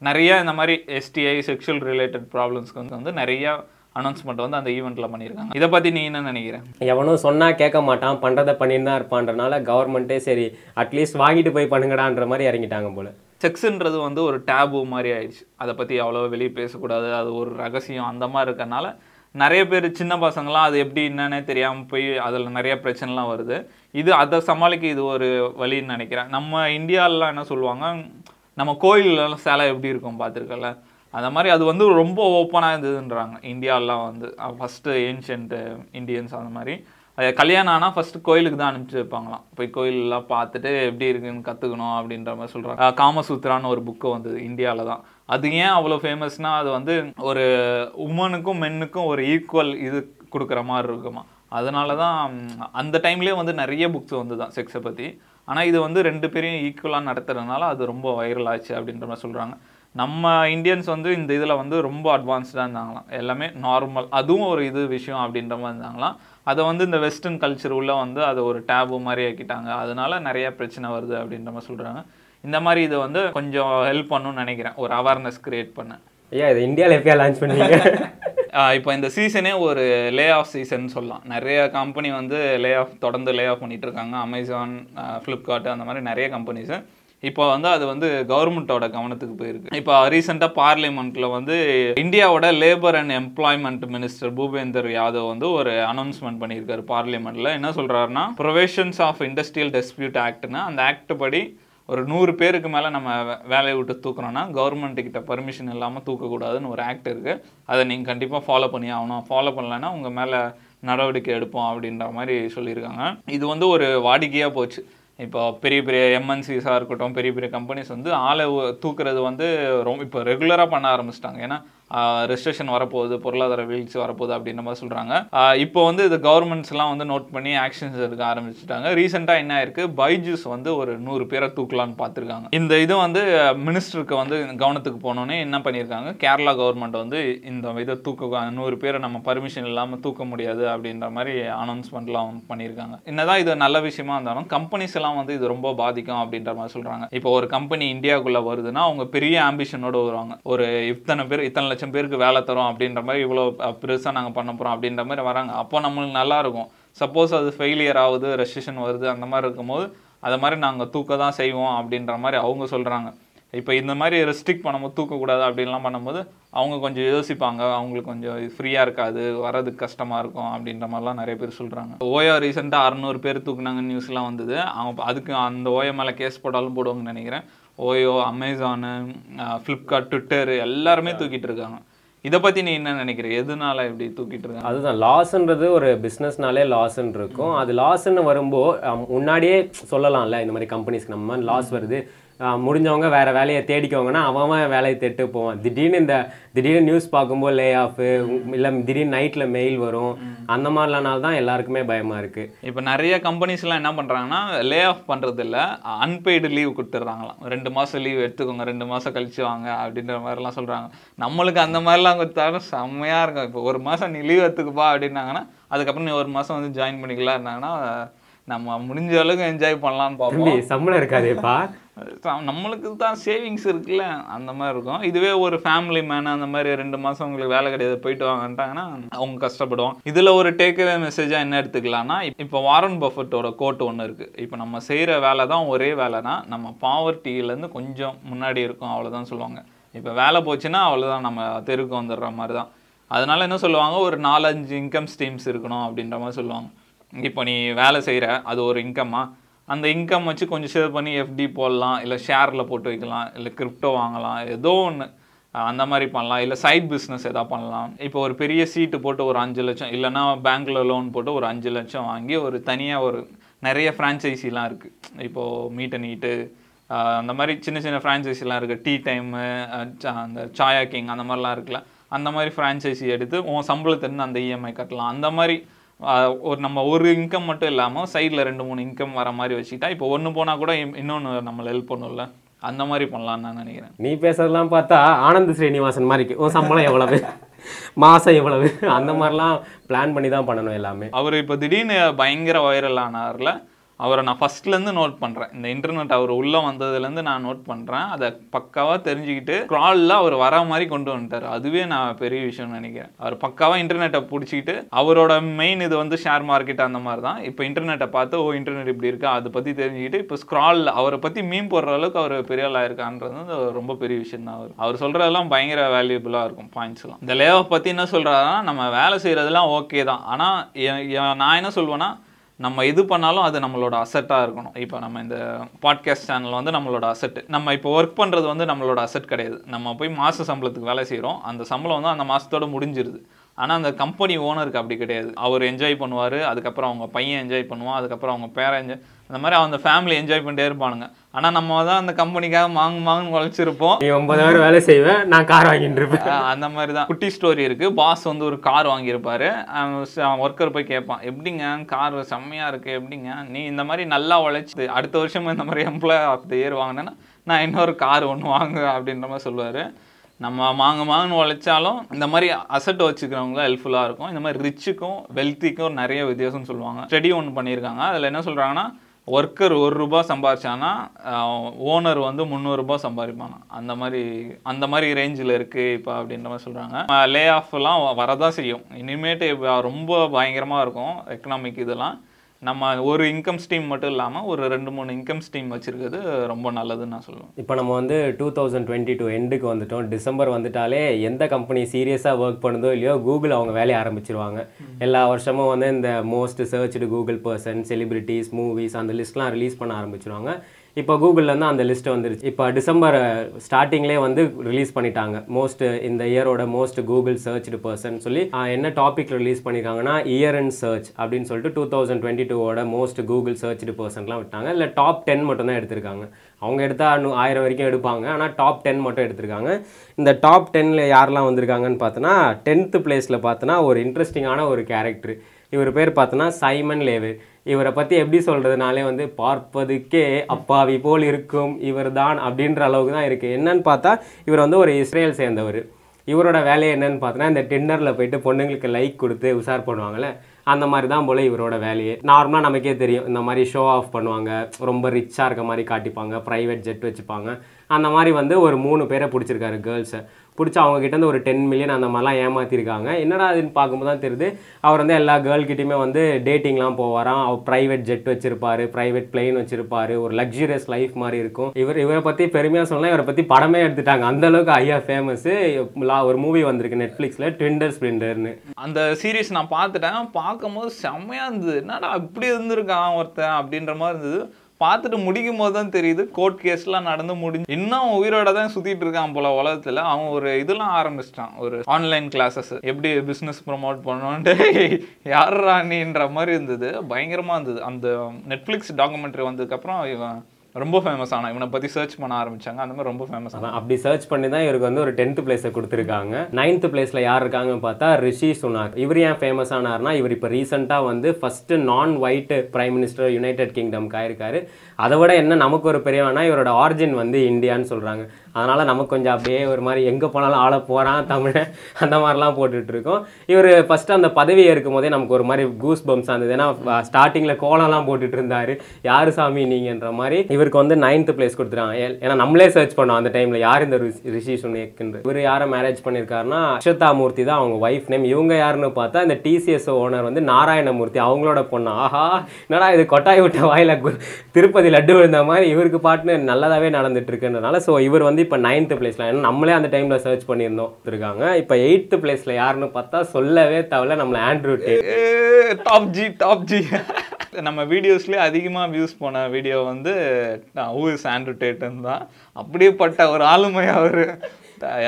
நிறைய இந்த மாதிரி எஸ்டிஐ செக்ஷுவல் ரிலேட்டட் ப்ராப்ளம்ஸ்க்கு வந்து வந்து நிறைய அனௌன்ஸ்மெண்ட் வந்து அந்த ஈவெண்ட்டில் பண்ணியிருக்காங்க. இதை பற்றி நீ என்ன நினைக்கிறேன்? எவனும் சொன்னா கேட்க மாட்டான் பண்றதை பண்ணிட்டு தான் இருப்பான்றனால கவர்மெண்ட்டே சரி அட்லீஸ்ட் வாங்கிட்டு போய் பண்ணுங்கடான்ற மாதிரி இறங்கிட்டாங்க போல. செக்ஸுன்றது வந்து ஒரு டேபு மாதிரி ஆயிடுச்சு. அதை பற்றி அவ்வளோ வெளியே பேசக்கூடாது. அது ஒரு ரகசியம். அந்த மாதிரி இருக்கறனால நிறைய பேர் சின்ன பசங்களாம் அது எப்படி என்னன்னே தெரியாமல் போய் அதில் நிறைய பிரச்சனைலாம் வருது. இது அதை சமாளிக்க இது ஒரு வழின்னு நினைக்கிறேன். நம்ம இந்தியாவிலலாம் என்ன சொல்லுவாங்க? நம்ம கோயிலெலாம் சேலை எப்படி இருக்கும் பார்த்துருக்கல அந்த மாதிரி அது வந்து ரொம்ப ஓப்பனாக இருந்ததுன்றாங்க. இந்தியாலாம் வந்து. ஃபஸ்ட்டு ஏன்ஷியன்ட்டு இந்தியன்ஸ் அந்த மாதிரி. கல்யாணம் ஆனால் ஃபஸ்ட்டு கோயிலுக்கு தான் அனுப்பிச்சு வைப்பாங்களாம். போய் கோயிலெலாம் பார்த்துட்டு எப்படி இருக்குன்னு கற்றுக்கணும் அப்படின்ற மாதிரி சொல்கிறாங்க காமசூத்ரான்னு ஒரு புக்கு வந்தது இந்தியாவில் தான் அது ஏன் அவ்வளோ ஃபேமஸ்னால் அது வந்து ஒரு உமனுக்கும் மென்னுக்கும் ஒரு ஈக்குவல் இது கொடுக்குற மாதிரி இருக்குமா? அதனால தான் அந்த டைம்லேயே வந்து நிறைய புக்ஸ் வந்து தான் செக்ஸை பற்றி ஆனால் இது வந்து ரெண்டு பேரையும் ஈக்குவலாக நடத்துறதுனால அது ரொம்ப வைரல் ஆச்சு அப்படின்ற மாதிரி சொல்கிறாங்க நம்ம இந்தியன்ஸ் வந்து இந்த இதில் வந்து ரொம்ப அட்வான்ஸ்டாக இருந்தாங்களாம். எல்லாமே நார்மல் அதுவும் ஒரு இது விஷயம் அப்படின்ற மாதிரி இருந்தாங்களாம். அதை வந்து இந்த வெஸ்டர்ன் கல்ச்சர் உள்ளே வந்து அதை ஒரு டேபு மாதிரி ஆக்கிட்டாங்க. அதனால நிறைய பிரச்சனை வருது அப்படின்ற மாதிரி சொல்கிறாங்க இந்த மாதிரி இது வந்து கொஞ்சம் ஹெல்ப் பண்ணுன்னு நினைக்கிறேன். ஒரு அவேர்னஸ் கிரியேட் பண்ண. ஐயா இது இந்தியாவில் எப்பயா லான்ச் பண்ணீங்க ஆஹ் இப்போ இந்த சீசனே ஒரு லே ஆஃப் சீசன் சொல்லலாம். நிறைய கம்பெனி வந்து லே ஆஃப் தொடர்ந்து லே ஆஃப் பண்ணிட்டு இருக்காங்க. அமேசான் ஃப்ளிப்கார்ட் அந்த மாதிரி நிறைய கம்பெனிஸு இப்போ வந்து அது வந்து கவர்மெண்ட்டோட கவனத்துக்கு போயிருக்கு. இப்போ ரீசெண்டாக பார்லிமெண்ட்ல வந்து இந்தியாவோட labour and employment minister Bhupender Yadav வந்து ஒரு அனௌன்ஸ்மெண்ட் பண்ணியிருக்காரு பார்லிமெண்ட்ல என்ன சொல்றாருன்னா ப்ரொவிஷன்ஸ் ஆஃப் இண்டஸ்ட்ரியல் டிஸ்பியூட் ஆக்ட்னு அந்த ஆக்ட் படி ஒரு நூறு பேருக்கு மேலே நம்ம வேலையை விட்டு தூக்குறோன்னா கவர்மெண்ட்டுக்கிட்ட பர்மிஷன் இல்லாமல் தூக்கக்கூடாதுன்னு ஒரு ஆக்ட் இருக்குது அதை நீங்கள் கண்டிப்பாக ஃபாலோ பண்ணி ஆகணும். ஃபாலோ பண்ணலைன்னா உங்கள் மேலே நடவடிக்கை எடுப்போம் அப்படின்ற மாதிரி சொல்லியிருக்காங்க. இது வந்து ஒரு வாடிக்கையாக போச்சு. இப்போ பெரிய பெரிய எம்என்சிஸாக இருக்கட்டும் பெரிய பெரிய கம்பெனிஸ் வந்து ஆளை தூக்குறது வந்து ரொம்ப இப்போ ரெகுலராக பண்ண ஆரம்பிச்சிட்டாங்க. ஏன்னா ரெஸ்ட்ரிக்ஷன் வரப்போகுது பொருளாதார வீழ்ச்சி வரப்போகுது அப்படின்ற மாதிரி சொல்கிறாங்க இப்போ வந்து இது கவர்மெண்ட்ஸ்லாம் வந்து நோட் பண்ணி ஆக்ஷன்ஸ் எடுக்க ஆரம்பிச்சிட்டாங்க. ரீசெண்டாக என்ன ஆயிருக்கு? பைஜூஸ் வந்து ஒரு நூறு பேரை தூக்கலான்னு பார்த்துருக்காங்க. இந்த இது வந்து மினிஸ்டருக்கு வந்து கவனத்துக்கு போனோன்னே என்ன பண்ணியிருக்காங்க? கேரளா கவர்மெண்ட் வந்து இந்த இதை தூக்க நூறு பேரை நம்ம பர்மிஷன் இல்லாமல் தூக்க முடியாது அப்படின்ற மாதிரி அனௌன்ஸ்மெண்ட்லாம் பண்ணியிருக்காங்க. என்னதான் இது நல்ல விஷயமா இருந்தாலும் கம்பெனிஸ் எல்லாம் வந்து இது ரொம்ப பாதிக்கும் அப்படின்ற மாதிரி சொல்கிறாங்க இப்போ ஒரு கம்பெனி இந்தியாவுக்குள்ளே வருதுன்னா அவங்க பெரிய ஆம்பிஷனோடு வருவாங்க. ஒரு இத்தனை பேர் இத்தனை லட்சம் பேருக்கு வேலை தரோம் அப்படின்ற மாதிரி இவ்வளோ பெருசாக நாங்கள் பண்ண போகிறோம் அப்படின்ற மாதிரி வராங்க. அப்போ நம்மளுக்கு நல்லா இருக்கும். சப்போஸ் அது ஃபெயிலியர் ஆகுது ரெசிஷன் வருது அந்த மாதிரி இருக்கும்போது அதை மாதிரி நாங்கள் தூக்க தான் செய்வோம் அப்படின்ற மாதிரி அவங்க சொல்கிறாங்க இப்போ இந்த மாதிரி ரெஸ்ட்ரிக்ட் பண்ணும்போது தூக்கக்கூடாது அப்படின்லாம் பண்ணும்போது அவங்க கொஞ்சம் யோசிப்பாங்க. அவங்களுக்கு கொஞ்சம் ஃப்ரீயாக இருக்காது வரதுக்கு கஷ்டமாக இருக்கும் அப்படின்ற மாதிரிலாம் நிறைய பேர் சொல்கிறாங்க ஓயோ ரீசெண்டாக அறநூறு பேர் தூக்குனாங்க நியூஸ்லாம் வந்தது. அவங்க அதுக்கு அந்த ஓயோ மேலே கேஸ் போட்டாலும் போடுவாங்கன்னு நினைக்கிறேன். ஓயோ அமேசானு ஃப்ளிப்கார்ட் ட்விட்டர் எல்லாருமே தூக்கிட்டு இருக்காங்க இதை பற்றி நீ என்ன நினைக்கிற? எதனால இப்படி தூக்கிட்டு இருக்காங்க அதுதான் லாஸ்ன்றது ஒரு பிஸ்னஸ்னாலே லாஸ்ன்னு இருக்கும் அது லாஸ்ன்னு வரும்போது முன்னாடியே சொல்லலாம்ல இந்த மாதிரி கம்பெனிஸ்க்கு நம்ம லாஸ் வருது. முடிஞ்சவங்க வேற வேலையை தேடிக்கோங்கன்னா அவன் வேலையை தேட்டு போவான். திடீர்னு இந்த திடீர்னு நியூஸ் பார்க்கும்போது லே ஆஃபு இல்லை திடீர்னு நைட்டில் மெயில் வரும். அந்த மாதிரிலானால தான் எல்லாருக்குமே பயமா இருக்கு. இப்போ நிறைய கம்பெனிஸ்லாம் என்ன பண்ணுறாங்கன்னா லே ஆஃப் பண்ணுறது இல்லை அன்பெய்டு லீவ் கொடுத்துட்றாங்களாம். ரெண்டு மாதம் லீவ் எடுத்துக்கோங்க ரெண்டு மாதம் கழிச்சு வாங்க அப்படின்ற மாதிரிலாம் சொல்கிறாங்க நம்மளுக்கு அந்த மாதிரிலாம் கொடுத்தாலும் செம்மையாக இருக்கும். இப்போ ஒரு மாதம் நீ லீவ் எடுத்துக்குப்பா அப்படின்னாங்கன்னா அதுக்கப்புறம் நீ ஒரு மாதம் வந்து ஜாயின் பண்ணிக்கலாம். இருந்தாங்கன்னா நம்ம முடிஞ்ச அளவுக்கு என்ஜாய் பண்ணலாம்னு பார்ப்போம். சம்பளம் இருக்காதேப்பா. நம்மளுக்கு தான் சேவிங்ஸ் இருக்குல்ல? அந்த மாதிரி இருக்கும். இதுவே ஒரு ஃபேமிலி மேன் அந்த மாதிரி ரெண்டு மாதம் உங்களுக்கு வேலை கிடையாது. போயிட்டு வாங்கன்ட்டாங்கன்னா அவங்க கஷ்டப்படுவோம் இதில் ஒரு டேக்அவே மெசேஜாக என்ன எடுத்துக்கலாம்னா இப்போ வாரன் பஃபட்டோட கோட் ஒன்று இருக்குது இப்போ நம்ம செய்கிற வேலை தான் ஒரே வேலைனா நம்ம பாவர்ட்டியிலேருந்து கொஞ்சம் முன்னாடி இருக்கும். அவ்வளோதான் சொல்லுவாங்க. இப்போ வேலை போச்சுன்னா அவ்வளோதான் நம்ம தெருக்கு வந்துடுற மாதிரி தான். அதனால என்ன சொல்லுவாங்க? ஒரு நாலஞ்சு இன்கம் ஸ்ட்ரீம்ஸ் இருக்கணும் அப்படின்ற மாதிரி சொல்லுவாங்க. இப்போ நீ வேலை செய்கிற அது ஒரு இன்கம்மா அந்த இன்கம் வச்சு கொஞ்சம் சேவ் பண்ணி எஃப்டி போடலாம் இல்லை ஷேரில் போட்டு வைக்கலாம் இல்லை கிரிப்டோ வாங்கலாம் ஏதோ ஒன்று அந்த மாதிரி பண்ணலாம் இல்லை சைட் பிஸ்னஸ் எதாவது பண்ணலாம். இப்போ ஒரு பெரிய சீட்டு போட்டு ஒரு அஞ்சு லட்சம் இல்லைன்னா பேங்க்கில் லோன் போட்டு ஒரு அஞ்சு லட்சம் வாங்கி ஒரு தனியாக ஒரு நிறைய ஃப்ரான்ச்சைசிலாம் இருக்குது இப்போது மீட் அண்ட் ஈட்டு அந்த மாதிரி சின்ன சின்ன ஃப்ரான்ச்சைசிலாம் இருக்குது டீ டைமு அந்த சாயா கிங் அந்த மாதிரிலாம் இருக்குல்ல அந்த மாதிரி ஃப்ரான்ச்சைசி எடுத்து உன் சம்பளத்திலிருந்து அந்த இஎம்ஐ கட்டலாம். அந்த மாதிரி ஒரு நம்ம ஒரு இன்கம் மட்டும் இல்லாமல் சைடில் ரெண்டு மூணு இன்கம் வர மாதிரி வச்சுக்கிட்டா இப்போ ஒன்று போனால் கூட இன்- இன்னொன்று நம்மளை ஹெல்ப் பண்ணும்ல. அந்த மாதிரி பண்ணலாம்னு நான் நினைக்கிறேன். நீ பேசுறதெல்லாம் பார்த்தா ஆனந்த் ஸ்ரீனிவாசன் மாதிரி இருக்கு. உன் சம்பளம் எவ்வளவு? மாசம் எவ்வளவு? அந்த மாதிரிலாம் பிளான் பண்ணி தான் பண்ணணும் எல்லாமே. அவர் இப்போ திடீர்னு பயங்கர வைரல் ஆனார்ல அவரை நான் ஃபர்ஸ்ட்லேருந்து நோட் பண்ணுறேன் இந்த இன்டர்நெட் அவர் உள்ளே வந்ததுலேருந்து நான் நோட் பண்ணுறேன் அதை பக்காவாக தெரிஞ்சுக்கிட்டு க்ராலில் அவர் வர மாதிரி கொண்டு வந்துட்டார். அதுவே நான் பெரிய விஷயம்னு நினைக்கிறேன். அவர் பக்காவாக இன்டர்நெட்டை பிடிச்சிக்கிட்டு அவரோட மெயின் இது வந்து ஷேர் மார்க்கெட் அந்த மாதிரி தான் இப்போ இன்டர்நெட்டை பார்த்து ஓ இன்டர்நெட் இப்படி இருக்கா? அதை பற்றி தெரிஞ்சுக்கிட்டு இப்போ ஸ்க்ராலில் அவரை பற்றி மீன் போடுற அளவுக்கு அவர் பெரிய ஆளாக இருக்கான்றது வந்து ரொம்ப பெரிய விஷயம் தான் அவர். அவர் சொல்கிறதெல்லாம் பயங்கர வேல்யூபிளாக இருக்கும் பாயிண்ட்ஸ்லாம் இந்த லே ஆஃப் பற்றி என்ன சொல்கிறாருன்னா நம்ம வேலை செய்கிறதுலாம் ஓகே தான். ஆனால் நான் என்ன சொல்லுவேன்னா நம்ம இது பண்ணாலும் அது நம்மளோட அசட்டாக இருக்கணும். இப்போ நம்ம இந்த பாட்காஸ்ட் சேனல் வந்து நம்மளோட அசெட்டு நம்ம இப்போ ஒர்க் பண்ணுறது வந்து நம்மளோட அசட் கிடையாது. நம்ம போய் மாத சம்பளத்துக்கு வேலை செய்கிறோம் அந்த சம்பளம் வந்து அந்த மாதத்தோட முடிஞ்சிருது. ஆனால் அந்த கம்பெனி ஓனருக்கு அப்படி கிடையாது. அவர் என்ஜாய் பண்ணுவார். அதுக்கப்புறம் அவங்க பையன் என்ஜாய் பண்ணுவான். அதுக்கப்புறம் அவங்க பேரை என்ஜாய் அந்த மாதிரி அந்த ஃபேமிலி என்ஜாய் பண்ணிட்டே இருப்பானுங்க. ஆனால் நம்ம தான் அந்த கம்பெனிக்காக மாங்கு மாங்குன்னு உழைச்சிருப்போம். நீ ஒன்பது பேர் வேலை செய்வேன் நான் கார் வாங்கிட்டு இருப்பேன். அந்த மாதிரி தான் குட்டி ஸ்டோரி இருக்கு. பாஸ் வந்து ஒரு கார் வாங்கியிருப்பாரு. ஒர்க்கர் போய் கேட்பான் எப்படிங்க? கார் செம்மையா இருக்கு. எப்படிங்க? நீ இந்த மாதிரி நல்லா உழைச்சி அடுத்த வருஷம் இந்த மாதிரி எம்ப்ளாய் ஆஃப் த இயர் வாங்கினேன்னா நான் இன்னொரு கார் ஒன்று வாங்கு அப்படின்ற மாதிரி சொல்லுவார். நம்ம மாங்க மாங்கன்னு உழைச்சாலும் இந்த மாதிரி அசட் வச்சுக்கிறவங்க ஹெல்ப்ஃபுல்லாக இருக்கும். இந்த மாதிரி ரிச்சுக்கும் வெல்த்திக்கும் நிறைய வித்தியாசம் சொல்லுவாங்க. ஸ்டடி ஒன்று பண்ணியிருக்காங்க. அதில் என்ன சொல்கிறாங்கன்னா ஒர்க்கர் ஒரு ரூபா சம்பாரிச்சானா ஓனர் வந்து முந்நூறுரூபா சம்பாதிப்பானா அந்த மாதிரி அந்த மாதிரி ரேஞ்சில் இருக்குது இப்போ அப்படின்ற மாதிரி சொல்கிறாங்க லே ஆஃப்லாம் வரதான் செய்யும். இனிமேட்டு ரொம்ப பயங்கரமாக இருக்கும் எக்கனாமிக் இதெல்லாம். நம்ம ஒரு இன்கம் ஸ்ட்ரீம் மட்டும் இல்லாமல் ஒரு ரெண்டு மூணு இன்கம் ஸ்ட்ரீம் வச்சுருக்கிறது ரொம்ப நல்லதுன்னு நான் சொல்லுவேன். இப்போ நம்ம வந்து டூ தௌசண்ட் டுவெண்ட்டி டூ எண்டுக்கு வந்துட்டோம். டிசம்பர் வந்துட்டாலே எந்த கம்பெனி சீரியஸாக ஒர்க் பண்ணுதோ இல்லையோ கூகுள் அவங்க வேலையை ஆரம்பிச்சிருவாங்க. எல்லா வருஷமும் வந்து இந்த most searched Google person celebrities movies அந்த லிஸ்ட்லாம் ரிலீஸ் பண்ண ஆரம்பிச்சிருவாங்க. இப்போ கூகுளில் அந்த லிஸ்ட்டு வந்துருச்சு. இப்போ டிசம்பர் ஸ்டார்டிங்லேயே வந்து ரிலீஸ் பண்ணிட்டாங்க. மோஸ்ட் இந்த இயரோட மோஸ்ட் கூகுள் சர்ச்டு பர்சன் சொல்லி என்ன டாபிக் ரிலீஸ் பண்ணியிருக்காங்கன்னா இயர் அண்ட் சர்ச் அப்படின்னு சொல்லிட்டு டூ தௌசண்ட் டுவெண்ட்டி டூவோட மோஸ்ட் கூகுள் சர்ச்டு பர்சன்லாம் விட்டாங்க. இல்லை டாப் டென் மட்டும் தான் எடுத்திருக்காங்க. அவங்க எடுத்தால் நூ- ஆயிரம் வரைக்கும் எடுப்பாங்க. ஆனால் டாப் டென் மட்டும் எடுத்திருக்காங்க. இந்த டாப் டென்னில் யாரெல்லாம் வந்திருக்காங்கன்னு பார்த்தோன்னா டென்த்து பிளேஸில் பார்த்தோன்னா ஒரு இன்ட்ரெஸ்டிங்கான ஒரு கேரக்டர் இவர் பேர் பார்த்தோன்னா சைமன் லேவு இவரை பற்றி எப்படி சொல்கிறதுனாலே வந்து பார்ப்பதுக்கே அப்பாவி போல் இருக்கும் இவர்தான் அப்படின்ற அளவுக்கு தான் இருக்குது என்னன்னு பார்த்தா இவர் வந்து ஒரு இஸ்ரேல் சேர்ந்தவர். இவரோட வேலை என்னன்னு பார்த்தோன்னா இந்த டின்னரில் போயிட்டு பொண்ணுங்களுக்கு லைக் கொடுத்து உஷார் பண்ணுவாங்கல்ல அந்த மாதிரி தான் போல் இவரோட வேலையே. நார்மலாக நமக்கே தெரியும் இந்த மாதிரி ஷோ ஆஃப் பண்ணுவாங்க ரொம்ப ரிச்சாக இருக்க மாதிரி காட்டிப்பாங்க ப்ரைவேட் ஜெட் வச்சுப்பாங்க. அந்த மாதிரி வந்து ஒரு மூணு பேரை பிடிச்சிருக்காரு கேர்ள்ஸை பிடிச்சி அவங்கக்கிட்ட ஒரு டென் மில்லியன் அந்த மாதிரிலாம் ஏமாற்றிருக்காங்க என்னடா அதுன்னு பார்க்கும்போது தான் தெரியுது. அவர் வந்து எல்லா கேர்ள்கிட்டையுமே வந்து டேட்டிங்லாம் போவாராம். அவர் ப்ரைவேட் ஜெட் வச்சிருப்பாரு ப்ரைவேட் பிளெயின் வச்சிருப்பாரு. ஒரு லக்ஸுரியஸ் லைஃப் மாதிரி இருக்கும். இவர் இவரை பற்றி பெருமையாக சொல்லலாம் இவரை பற்றி படமே எடுத்துட்டாங்க. அந்த அளவுக்கு ஐயா ஃபேமஸு ஒரு மூவி வந்திருக்கு நெட்ஃப்ளிக்ஸில் ட்விண்டர் ஸ்பிளிண்டர்னு அந்த சீரீஸ் நான் பார்த்துட்டேன். பார்க்கும்போது செம்மையாக இருந்தது. என்னடா இப்படி இருந்திருக்கான் ஒருத்தன் அப்படின்ற மாதிரி இருந்தது. பார்த்துட்டு முடிக்கும் போது தான் தெரியுது கோர்ட் கேஸ்லாம் நடந்து முடிஞ்சு இன்னும் உயிரோட தான் சுற்றிட்டு இருக்கான் போல உலகத்தில். அவன் ஒரு இதெல்லாம் ஆரம்பிச்சிட்டான் ஒரு ஆன்லைன் கிளாஸஸ் எப்படி பிஸ்னஸ் ப்ரொமோட் பண்ணோன்ட்டு யார் ராணின்ற மாதிரி இருந்தது பயங்கரமாக இருந்தது. அந்த நெட்ஃப்ளிக்ஸ் டாக்குமெண்ட்ரி வந்ததுக்கப்புறம் இவன் ரொம்ப ஃபேமஸ் ஆனா இவனை பத்தி சர்ச் பண்ண ஆரம்பிச்சாங்க. அந்த மாதிரி ரொம்ப ஃபேமஸ் அதான் அப்படி சர்ச் பண்ணி தான் இவருக்கு வந்து ஒரு டென்த் பிளேஸை கொடுத்துருக்காங்க. நைன்த் பிளேஸில் யார் இருக்காங்கன்னு பார்த்தா ரிஷி சுனாக். இவர் ஏன் ஃபேமஸ் ஆனார்னா இவர் இப்போ ரீசெண்டாக வந்து first non white prime minister united கிங்டம்க்கு ஆயிருக்காரு. அதை விட என்ன நமக்கு ஒரு பெரியவனா இவரோட ஆரிஜின் வந்து இந்தியான்னு சொல்கிறாங்க அதனால் நமக்கு கொஞ்சம் அப்படியே ஒரு மாதிரி எங்கே போனாலும் ஆள போகிறான் தமிழன் அந்த மாதிரிலாம் போட்டுட்ருக்கோம். இவர் ஃபஸ்ட்டு அந்த பதவி ஏற்கும் போதே நமக்கு ஒரு மாதிரி கூஸ் பம்ஸ் ஆனது ஏன்னா ஸ்டார்டிங்கில் கோலம்லாம் போட்டுட்டு இருந்தார் யார் சாமி நீங்கன்ற மாதிரி? இவருக்கு வந்து நைன்த்து பிளேஸ் கொடுத்துருக்காங்க ஏன்னா நம்மளே சர்ச் பண்ணோம் அந்த டைமில் யார் இந்த ரிஷி- ரிஷி சுனேக்குன்ற. இவர் யாரை மேரேஜ் பண்ணியிருக்காருன்னா அக்ஷதா மூர்த்தி தான் அவங்க ஒய்ஃப் நேம் இவங்க யாருன்னு பார்த்தா இந்த டிசிஎஸ் ஓனர் வந்து நாராயணமூர்த்தி அவங்களோட பொண்ணு. ஆஹா என்னடா இது கொட்டாய் விட்ட வாயில கு- திருப்பதி லட்டு விழுந்த மாதிரி இவருக்கு பாட்டுன்னு நல்லதாகவே நடந்துட்டு இருக்குன்றனால ஸோ இவர் வந்து இப்போ நைன்த்து பிளேஸ்ல ஏன்னா நம்மளே அந்த டைம்ல சர்ச் பண்ணியிருந்தோம் இருக்காங்க. இப்போ எயித்து பிளேஸ்ல யாருன்னு பார்த்தா சொல்லவே தேவையில்ல நம்மள Andrew top G top G நம்ம வீடியோஸ்லேயே அதிகமாக வியூஸ் போன வீடியோ வந்து ஹூ இஸ் ஆண்ட்ரூ டேட்டன் தான். அப்படியேப்பட்ட ஒரு ஆளுமை அவர்.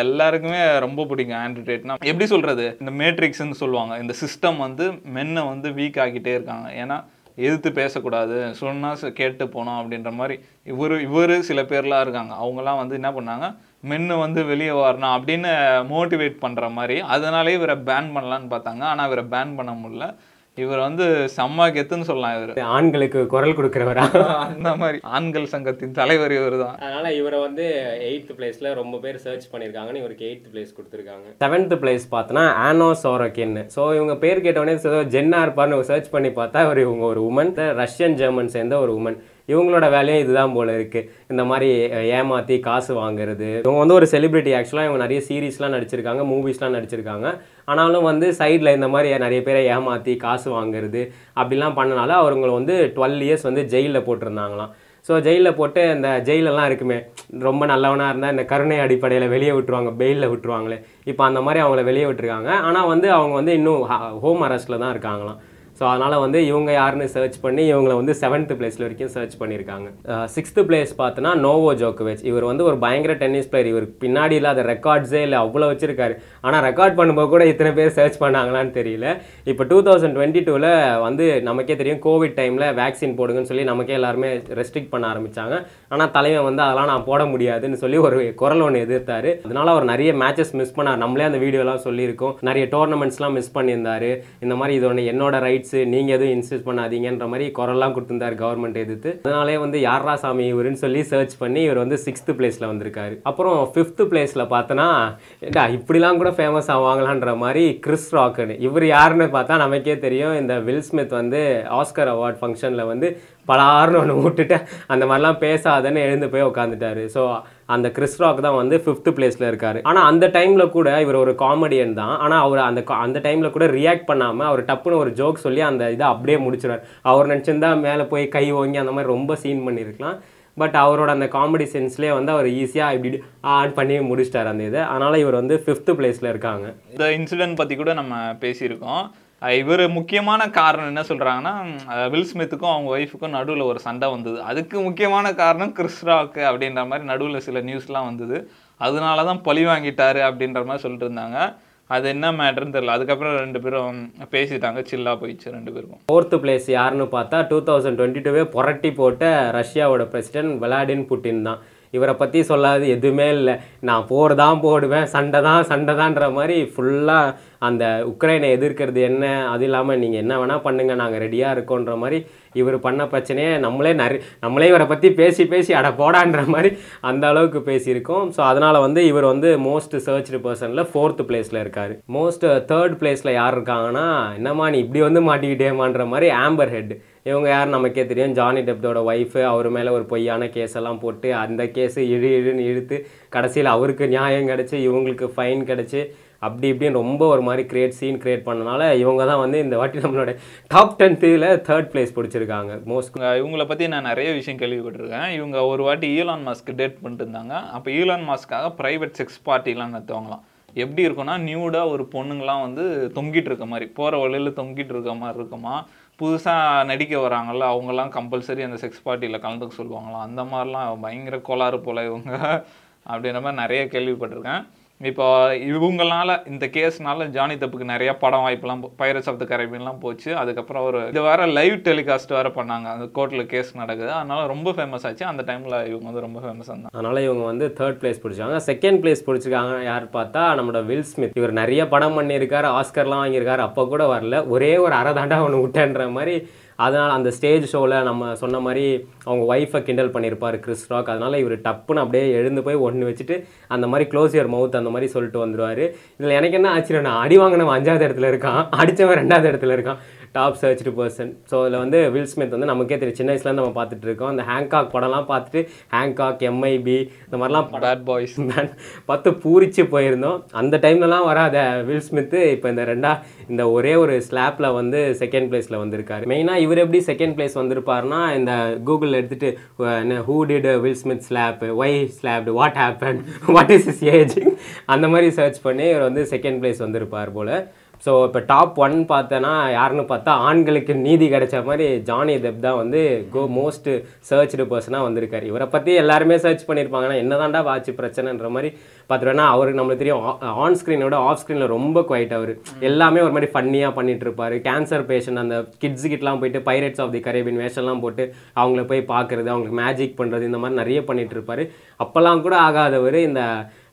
எல்லாருக்குமே ரொம்ப பிடிக்கும் ஆண்ட்ரூ டேட்னா எப்படி சொல்றது? இந்த மேட்ரிக்ஸ்னு சொல்லுவாங்க. இந்த சிஸ்டம் வந்து மென்னை வந்து வீக் ஆக்கிட்டே இருக்காங்க. ஏன்னா எதிர்த்து பேசக்கூடாது சொன்னால் கேட்டு போனோம் அப்படின்ற மாதிரி இவர் இவர் சில பேர்லாம் இருக்காங்க. அவங்கெல்லாம் வந்து என்ன பண்ணாங்க? மென்னு வந்து வெளியே வரணும் அப்படின்னு மோட்டிவேட் பண்ணுற மாதிரி அதனாலே இவரை பேன் பண்ணலான்னு பார்த்தாங்க. ஆனால் இவரை பேன் பண்ண முடியல. இவர் வந்து செம்ம கெத்துன்னு சொல்லலாம் இவர். ஆண்களுக்கு குரல் கொடுக்குறவரா? அந்த மாதிரி. ஆண்கள் சங்கத்தின் தலைவர் இவர் தான் அதனால இவரை வந்து எயித் பிளேஸ்ல ரொம்ப பேர் சர்ச் பண்ணியிருக்காங்கன்னு இவருக்கு எயித் பிளேஸ் கொடுத்துருக்காங்க. செவன்த் பிளேஸ் பார்த்தோன்னா ஆனோ சோரக்கின்னு ஸோ இவங்க பேர் கேட்டவொடனே ஏதோ ஜென்னா இருப்பார்னு சர்ச் பண்ணி பார்த்தா இவர் இவங்க ஒரு உமன் ரஷ்யன் ஜெர்மன் சேர்ந்த ஒரு உமன் இவங்களோட வேலையும் இதுதான் போல இருக்குது இந்த மாதிரி ஏமாற்றி காசு வாங்குறது. இவங்க வந்து ஒரு செலிபிரிட்டி ஆக்சுவலாக இவங்க நிறைய சீரீஸ்லாம் நடிச்சிருக்காங்க மூவிஸ்லாம் நடிச்சிருக்காங்க. ஆனாலும் வந்து சைடில் இந்த மாதிரி நிறைய பேரை ஏமாற்றி காசு வாங்குறது அப்படிலாம் பண்ணனால அவங்களை வந்து டுவெல் இயர்ஸ் வந்து ஜெயிலில் போட்டிருந்தாங்களாம். ஸோ ஜெயிலில் போட்டு இந்த ஜெயிலெல்லாம் இருக்குமே ரொம்ப நல்லவனாக இருந்தால் இந்த கருணை அடிப்படையில் வெளியே விட்டுருவாங்க பெயிலில் விட்டுருவாங்களே. இப்போ அந்த மாதிரி அவங்கள வெளியே விட்டுருக்காங்க. ஆனால் வந்து அவங்க வந்து இன்னும் ஹோம் அரெஸ்ட்டில் தான் இருக்காங்களாம். ஸோ அதனால் வந்து இவங்க யாருன்னு சர்ச் பண்ணி இவங்களை வந்து செவன்த் பிளேஸில் வரைக்கும் சர்ச் பண்ணியிருக்காங்க. சிக்ஸ்த்து பிளேஸ் பார்த்தோன்னா நோவோ ஜோக்கோவிச் இவர் வந்து ஒரு பயங்கர டென்னிஸ் பிளேயர் இவர் பின்னாடி இல்லாத ரெக்கார்ட்ஸே இல்லை அவ்வளோ வச்சிருக்காரு. ஆனால் ரெக்கார்ட் பண்ணும்போது கூட இத்தனை பேர் சர்ச் பண்ணாங்களான்னு தெரியல. இப்போ டூ தௌசண்ட் டுவெண்ட்டி டூவில் வந்து நமக்கே தெரியும் கோவிட் டைமில் வேக்சின் போடுங்கன்னு சொல்லி நமக்கே எல்லாருமே ரெஸ்ட்ரிக்ட் பண்ண ஆரம்பிச்சாங்க. ஆனால் தலைவன் வந்து அதெல்லாம் நான் போட முடியாதுன்னு சொல்லி ஒரு குரல் ஒன்று எதிர்த்தார். அதனால் அவர் நிறைய மேட்சஸ் மிஸ் பண்ணார். நம்மளே அந்த வீடியோலாம் சொல்லியிருக்கோம். நிறைய டோர்னமெண்ட்ஸ்லாம் மிஸ் பண்ணியிருந்தார். இந்த மாதிரி இது ஒன்று என்னோட ரைட்ஸு நீங்கள் எதுவும் இன்சிஸ்ட் பண்ணாதீங்கன்ற மாதிரி குரல்லாம் கொடுத்துருந்தார் கவர்மெண்ட் எதிர்த்து. அதனாலே வந்து யாரா சாமி இவருன்னு சொல்லி சர்ச் பண்ணி இவர் வந்து சிக்ஸ்த்து பிளேஸில் வந்திருக்காரு. அப்புறம் ஃபிஃப்த்து பிளேஸில் பார்த்தோன்னா ஏண்டா இப்படிலாம் கூட ஃபேமஸ் ஆவாங்களான்ற மாதிரி கிறிஸ் ராக்குன்னு இவர் யாருன்னு பார்த்தா நமக்கே தெரியும் இந்த வில் ஸ்மித் வந்து ஆஸ்கர் அவார்ட் ஃபங்க்ஷனில் வந்து பலாருன்னு ஒன்று விட்டுட்டு அந்த மாதிரிலாம் பேசாதன்னு எழுந்து போய் உட்காந்துட்டாரு ஸோ அந்த கிறிஸ் ராக் தான் வந்து ஃபிஃப்த் பிளேஸில் இருக்கார். ஆனால் அந்த டைமில் கூட இவர் ஒரு காமெடியன் தான். ஆனால் அவர் அந்த அந்த டைமில் கூட ரியாக்ட் பண்ணாமல் அவர் டப்புன்னு ஒரு ஜோக் சொல்லி அந்த இதை அப்படியே முடிச்சிடுவார். அவர் நினச்சிருந்தா மேலே போய் கை ஓங்கி அந்த மாதிரி ரொம்ப சீன் பண்ணியிருக்கலாம் பட் அவரோட அந்த காமெடி சென்ஸ்லேயே வந்து அவர் ஈஸியாக இப்படி ஆட் பண்ணி முடிச்சிட்டார் அந்த இதை. அதனால் இவர் வந்து ஃபிஃப்த்து பிளேஸில் இருக்காங்க. இந்த இன்சிடென்ட் பற்றி கூட நம்ம பேசியிருக்கோம். இவர் முக்கியமான காரணம் என்ன சொல்கிறாங்கன்னா வில் ஸ்மித்துக்கும் அவங்க ஒய்ஃபுக்கும் நடுவில் ஒரு சண்டை வந்தது. அதுக்கு முக்கியமான காரணம் கிறிஸ் அப்படின்ற மாதிரி நடுவில் சில நியூஸ்லாம் வந்தது. அதனால தான் பழி வாங்கிட்டாரு அப்படின்ற மாதிரி சொல்லிட்டு இருந்தாங்க. அது என்ன மேட்ருன்னு தெரியல. அதுக்கப்புறம் ரெண்டு பேரும் பேசிட்டாங்க. சில்லாக போயிடுச்சு ரெண்டு பேருக்கும். ஃபோர்த்து பிளேஸ் யாருன்னு பார்த்தா டூ தௌசண்ட் டுவெண்ட்டி டூவே புரட்டி போட்ட ரஷ்யாவோட பிரசிடென்ட் விளாடின் புட்டின் தான். இவரை பற்றி சொல்லாது எதுவுமே இல்லை. நான் போர் தான் போடுவேன் சண்டை தான் சண்டை தான்ற மாதிரி ஃபுல்லாக அந்த உக்ரைனை எதிர்க்கிறது என்ன? அது இல்லாமல் நீங்கள் என்ன வேணால் பண்ணுங்கள் நாங்கள் ரெடியாக இருக்கோன்ற மாதிரி இவர் பண்ண பிரச்சனையே நம்மளே நிறைய நம்மளே இவரை பற்றி பேசி பேசி அட போடான்ற மாதிரி அந்த அளவுக்கு பேசியிருக்கோம். ஸோ அதனால் வந்து இவர் வந்து மோஸ்ட் சர்ச்டு பர்சனில் ஃபோர்த் பிளேஸில் இருக்கார். மோஸ்ட் தேர்ட் பிளேஸில் யார் இருக்காங்கன்னா என்னம்மா நீ இப்படி வந்து மாட்டிக்கிட்டேமான்ற மாதிரி ஆம்பர் ஹெட் இவங்க யார்? நமக்கே தெரியும். ஜானி டெப்டோட ஒய்ஃபு அவர் மேலே ஒரு பொய்யான கேஸ் எல்லாம் போட்டு அந்த கேஸு இழு இழுன்னு இழுத்து கடைசியில் அவருக்கு நியாயம் கிடச்சி இவங்களுக்கு ஃபைன் கிடச்சி அப்படி இப்படின்னு ரொம்ப ஒரு மாதிரி கிரியேட் சீன் கிரியேட் பண்ணனால இவங்க தான் வந்து இந்த வாட்டி நம்மளோட டாப் டென்த்தில் தேர்ட் பிளேஸ் பிடிச்சிருக்காங்க. மோஸ்ட் இவங்களை இவங்கள பற்றி நான் நிறைய விஷயம் கேள்விப்பட்டிருக்கேன். இவங்க ஒரு வாட்டி ஈலான் மாஸ்க்கு டேட் பண்ணிட்டு இருந்தாங்க. அப்போ ஈலான் மாஸ்க்காக ப்ரைவேட் செக்ஸ் பார்ட்டிலாம் நடத்துவாங்களாம். எப்படி இருக்கும்னா நியூடாக ஒரு பொண்ணுங்களாம் வந்து தொங்கிட்டு இருக்க மாதிரி போகிற வழியில் தொங்கிட்டு இருக்க மாதிரி இருக்குமா? புதுசாக நடிக்க வராங்கள்ல அவங்கெல்லாம் கம்பல்சரி அந்த செக்ஸ் பார்ட்டியில் கலந்துக்க சொல்லுவாங்களாம். அந்த மாதிரிலாம் பயங்கர கோளாறு போல இவங்க அப்படின்ற மாதிரி நிறைய கேள்விப்பட்டிருக்கேன். இப்போ இவங்களால இந்த கேஸ்னால ஜானி தப்புக்கு நிறைய படம் வாய்ப்புலாம் பைரட்ஸ் ஆஃப் த கரேபியன்லாம் போச்சு. அதுக்கப்புறம் ஒரு இது வேற லைவ் டெலிகாஸ்ட் வேற பண்ணாங்க. அந்த கோர்ட்டில் கேஸ் நடக்குது. அதனால ரொம்ப ஃபேமஸ் ஆச்சு. அந்த டைமில் இவங்க வந்து ரொம்ப ஃபேமஸ் இருந்தாங்க அதனால இவங்க வந்து தேர்ட் பிளேஸ் பிடிச்சாங்க செகண்ட் பிளேஸ் பிடிச்சிருக்காங்க யார் பார்த்தா நம்மளோட வில் ஸ்மித் இவர் நிறைய படம் பண்ணியிருக்காரு ஆஸ்கர்லாம் வாங்கியிருக்காரு. அப்போ கூட வரல. ஒரே ஒரு அரை தாண்டா ஒன்று விட்டேன்ற மாதிரி அதனால் அந்த ஸ்டேஜ் ஷோவில் நம்ம சொன்ன மாதிரி அவங்க ஒய்ஃபை கிண்டல் பண்ணியிருப்பார் கிறிஸ் ராக் அதனால் இவர் டப்புன்னு அப்படியே எழுந்து போய் ஒன்று வச்சுட்டு அந்த மாதிரி க்ளோஸ் யுவர் மவுத் அந்த மாதிரி சொல்லிட்டு வந்துடுவார் இதில் எனக்கு என்ன ஆச்சரியம் நான் அடி வாங்கினவன் அஞ்சாவது இடத்துல இருக்கான் அடித்தவன் ரெண்டாவது இடத்துல இருக்கான். டாப் சர்ச்டு பர்சன் ஸோ இதில் வந்து வில் ஸ்மித் வந்து நமக்கே தெரியும். சின்ன வயசுலேருந்து நம்ம பார்த்துட்டு இருக்கோம். அந்த ஹேங்காக் படம்லாம் பார்த்துட்டு ஹேங்காக் எம்ஐபி இந்த மாதிரிலாம் படம் பேட் பாய்ஸ் பார்த்து பூரிச்சு போயிருந்தோம். அந்த டைம்லலாம் வராத வில் ஸ்மித்து இப்போ இந்த ரெண்டா இந்த ஒரே ஒரு ஸ்லாப்பில் வந்து செகண்ட் பிளேஸில் வந்திருக்காரு. மெயினாக இவர் எப்படி செகண்ட் பிளேஸ் வந்திருப்பாருன்னா இந்த கூகுள் எடுத்துட்டு who did Will Smith slap why slapped what happen what is is age அந்த மாதிரி சர்ச் பண்ணி இவர் வந்து செகண்ட் பிளேஸ் வந்திருப்பார் போல். ஸோ இப்போ டாப் ஒன் பார்த்தேன்னா யாருன்னு பார்த்தா ஆண்களுக்கு நீதி கிடைச்ச மாதிரி ஜானி தெப் தான் வந்து கோ மோஸ்ட் சர்ச்டு பர்சனாக வந்திருக்காரு. இவரை பற்றி எல்லாருமே சர்ச் பண்ணியிருப்பாங்கன்னா என்னதான்டா வாட்ச் பிரச்சனைன்ற மாதிரி பார்த்துட்டோன்னா அவருக்கு நம்மளுக்கு தெரியும் ஆன் ஸ்க்ரீனோட ஆஃப் ஸ்க்ரீனில் ரொம்ப குவைட் அவர். எல்லாமே ஒரு மாதிரி ஃபன்னியாக பண்ணிட்டு இருப்பார் கேன்சர் பேஷண்ட் அந்த கிட்ஸ் கிட்டலாம் போயிட்டு பைரட்ஸ் ஆஃப் தி கரேபியன் வேஷம்லாம் போட்டு அவங்கள போய் பார்க்குறது அவங்களுக்கு மேஜிக் பண்ணுறது இந்த மாதிரி நிறைய பண்ணிட்டு இருப்பார் அப்போல்லாம் கூட ஆகாதவர் இந்த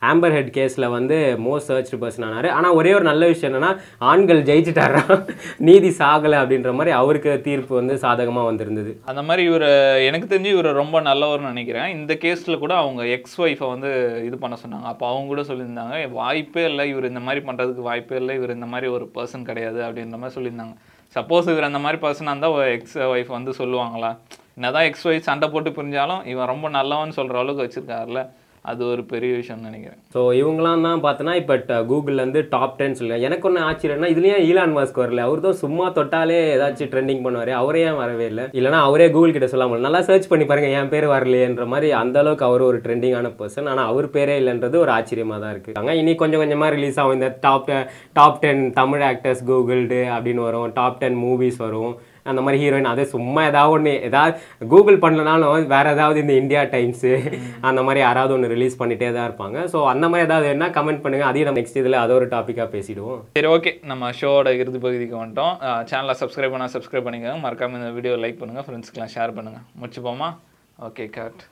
ஆம்பர் ஹெட் கேஸில் வந்து மோஸ்ட் சர்ச் பர்சன் ஆனார். ஆனால் ஒரே ஒரு நல்ல விஷயம் என்னென்னா ஆண்கள் ஜெயிச்சிட்டாரா? நீதி சாகலை அப்படின்ற மாதிரி அவருக்கு தீர்ப்பு வந்து சாதகமாக வந்திருந்தது. அந்த மாதிரி இவர் எனக்கு தெரிஞ்சு இவர் ரொம்ப நல்லவர்னு நினைக்கிறேன். இந்த கேஸில் கூட அவங்க எக்ஸ் ஒய்ஃபை வந்து இது பண்ண சொன்னாங்க. அப்போ அவங்க கூட சொல்லியிருந்தாங்க வாய்ப்பே இல்லை. இவர் இந்த மாதிரி பண்ணுறதுக்கு வாய்ப்பே இல்லை. இவர் இந்த மாதிரி ஒரு பர்சன் கிடையாது. அப்படின்ற மாதிரி சொல்லியிருந்தாங்க. சப்போஸ் இவர் அந்த மாதிரி பர்சனாக இருந்தால் எக்ஸ் ஒய்ஃப் வந்து சொல்லுவாங்களா? என்னதான் எக்ஸ் ஒய்ஃப் சண்டை போட்டு புரிஞ்சாலும் இவன் ரொம்ப நல்லவன் சொல்கிற அளவுக்கு வச்சிருக்காருல அது ஒரு பெரிய விஷயம்னு நினைக்கிறேன். ஸோ இவங்களாம் தான் பார்த்தோன்னா இப்போ கூகுள்லேருந்து டாப் டென் சொல்லுங்கள் எனக்கு ஒன்று ஆச்சரியம்னா இதுலேயும் ஈலான் மாஸ்க் வரல? அவர் தான் சும்மா தொட்டாலே ஏதாச்சும் ட்ரெண்டிங் பண்ணுவார். அவரே ஏன் வரவே இல்லை? இல்லைனா அவரே கூகுள் கிட்ட சொல்லாமல் நல்லா சர்ச் பண்ணி பாருங்கள் என் பேர் வரலையேன்ற மாதிரி அந்தளவுக்கு அவர் ஒரு ட்ரெண்டிங்கான பர்சன் ஆனால் அவர் பேரே இல்லைன்றது ஒரு ஆச்சரியமாக தான் இருக்குது அங்கே இனி கொஞ்சம் கொஞ்சமாக ரிலீஸ் ஆகும். இந்த top top ten Tamil actors googled அப்படின்னு வரும். டாப் டென் மூவிஸ் வரும். அந்த மாதிரி ஹீரோயின் அதே சும்மா ஏதாவது ஒன்று ஏதாவது கூகுள் பண்ணலனாலும் வேற ஏதாவது இந்த இந்தியா டைம்ஸு அந்த மாதிரி யாராவது ஒன்று ரிலீஸ் பண்ணிட்டே தான் இருப்பாங்க. ஸோ அந்த மாதிரி ஏதாவது என்ன கமெண்ட் பண்ணுங்க. அதையும் நம்ம நெக்ஸ்ட் இதில் அதை ஒரு டாப்பிக்காக பேசிடுவோம். சரி ஓகே நம்ம ஷோவோட இறுதி பகுதிக்கு வந்துட்டோம். சேனலை சப்ஸ்கிரைப் பண்ணால் சப்ஸ்கிரைப் பண்ணிக்கோங்க. மறக்காம இந்த வீடியோ லைக் பண்ணுங்கள் ஃப்ரெண்ட்ஸ்க்கெலாம் ஷேர் பண்ணுங்கள் முடிச்சுப்போமா? Okay correct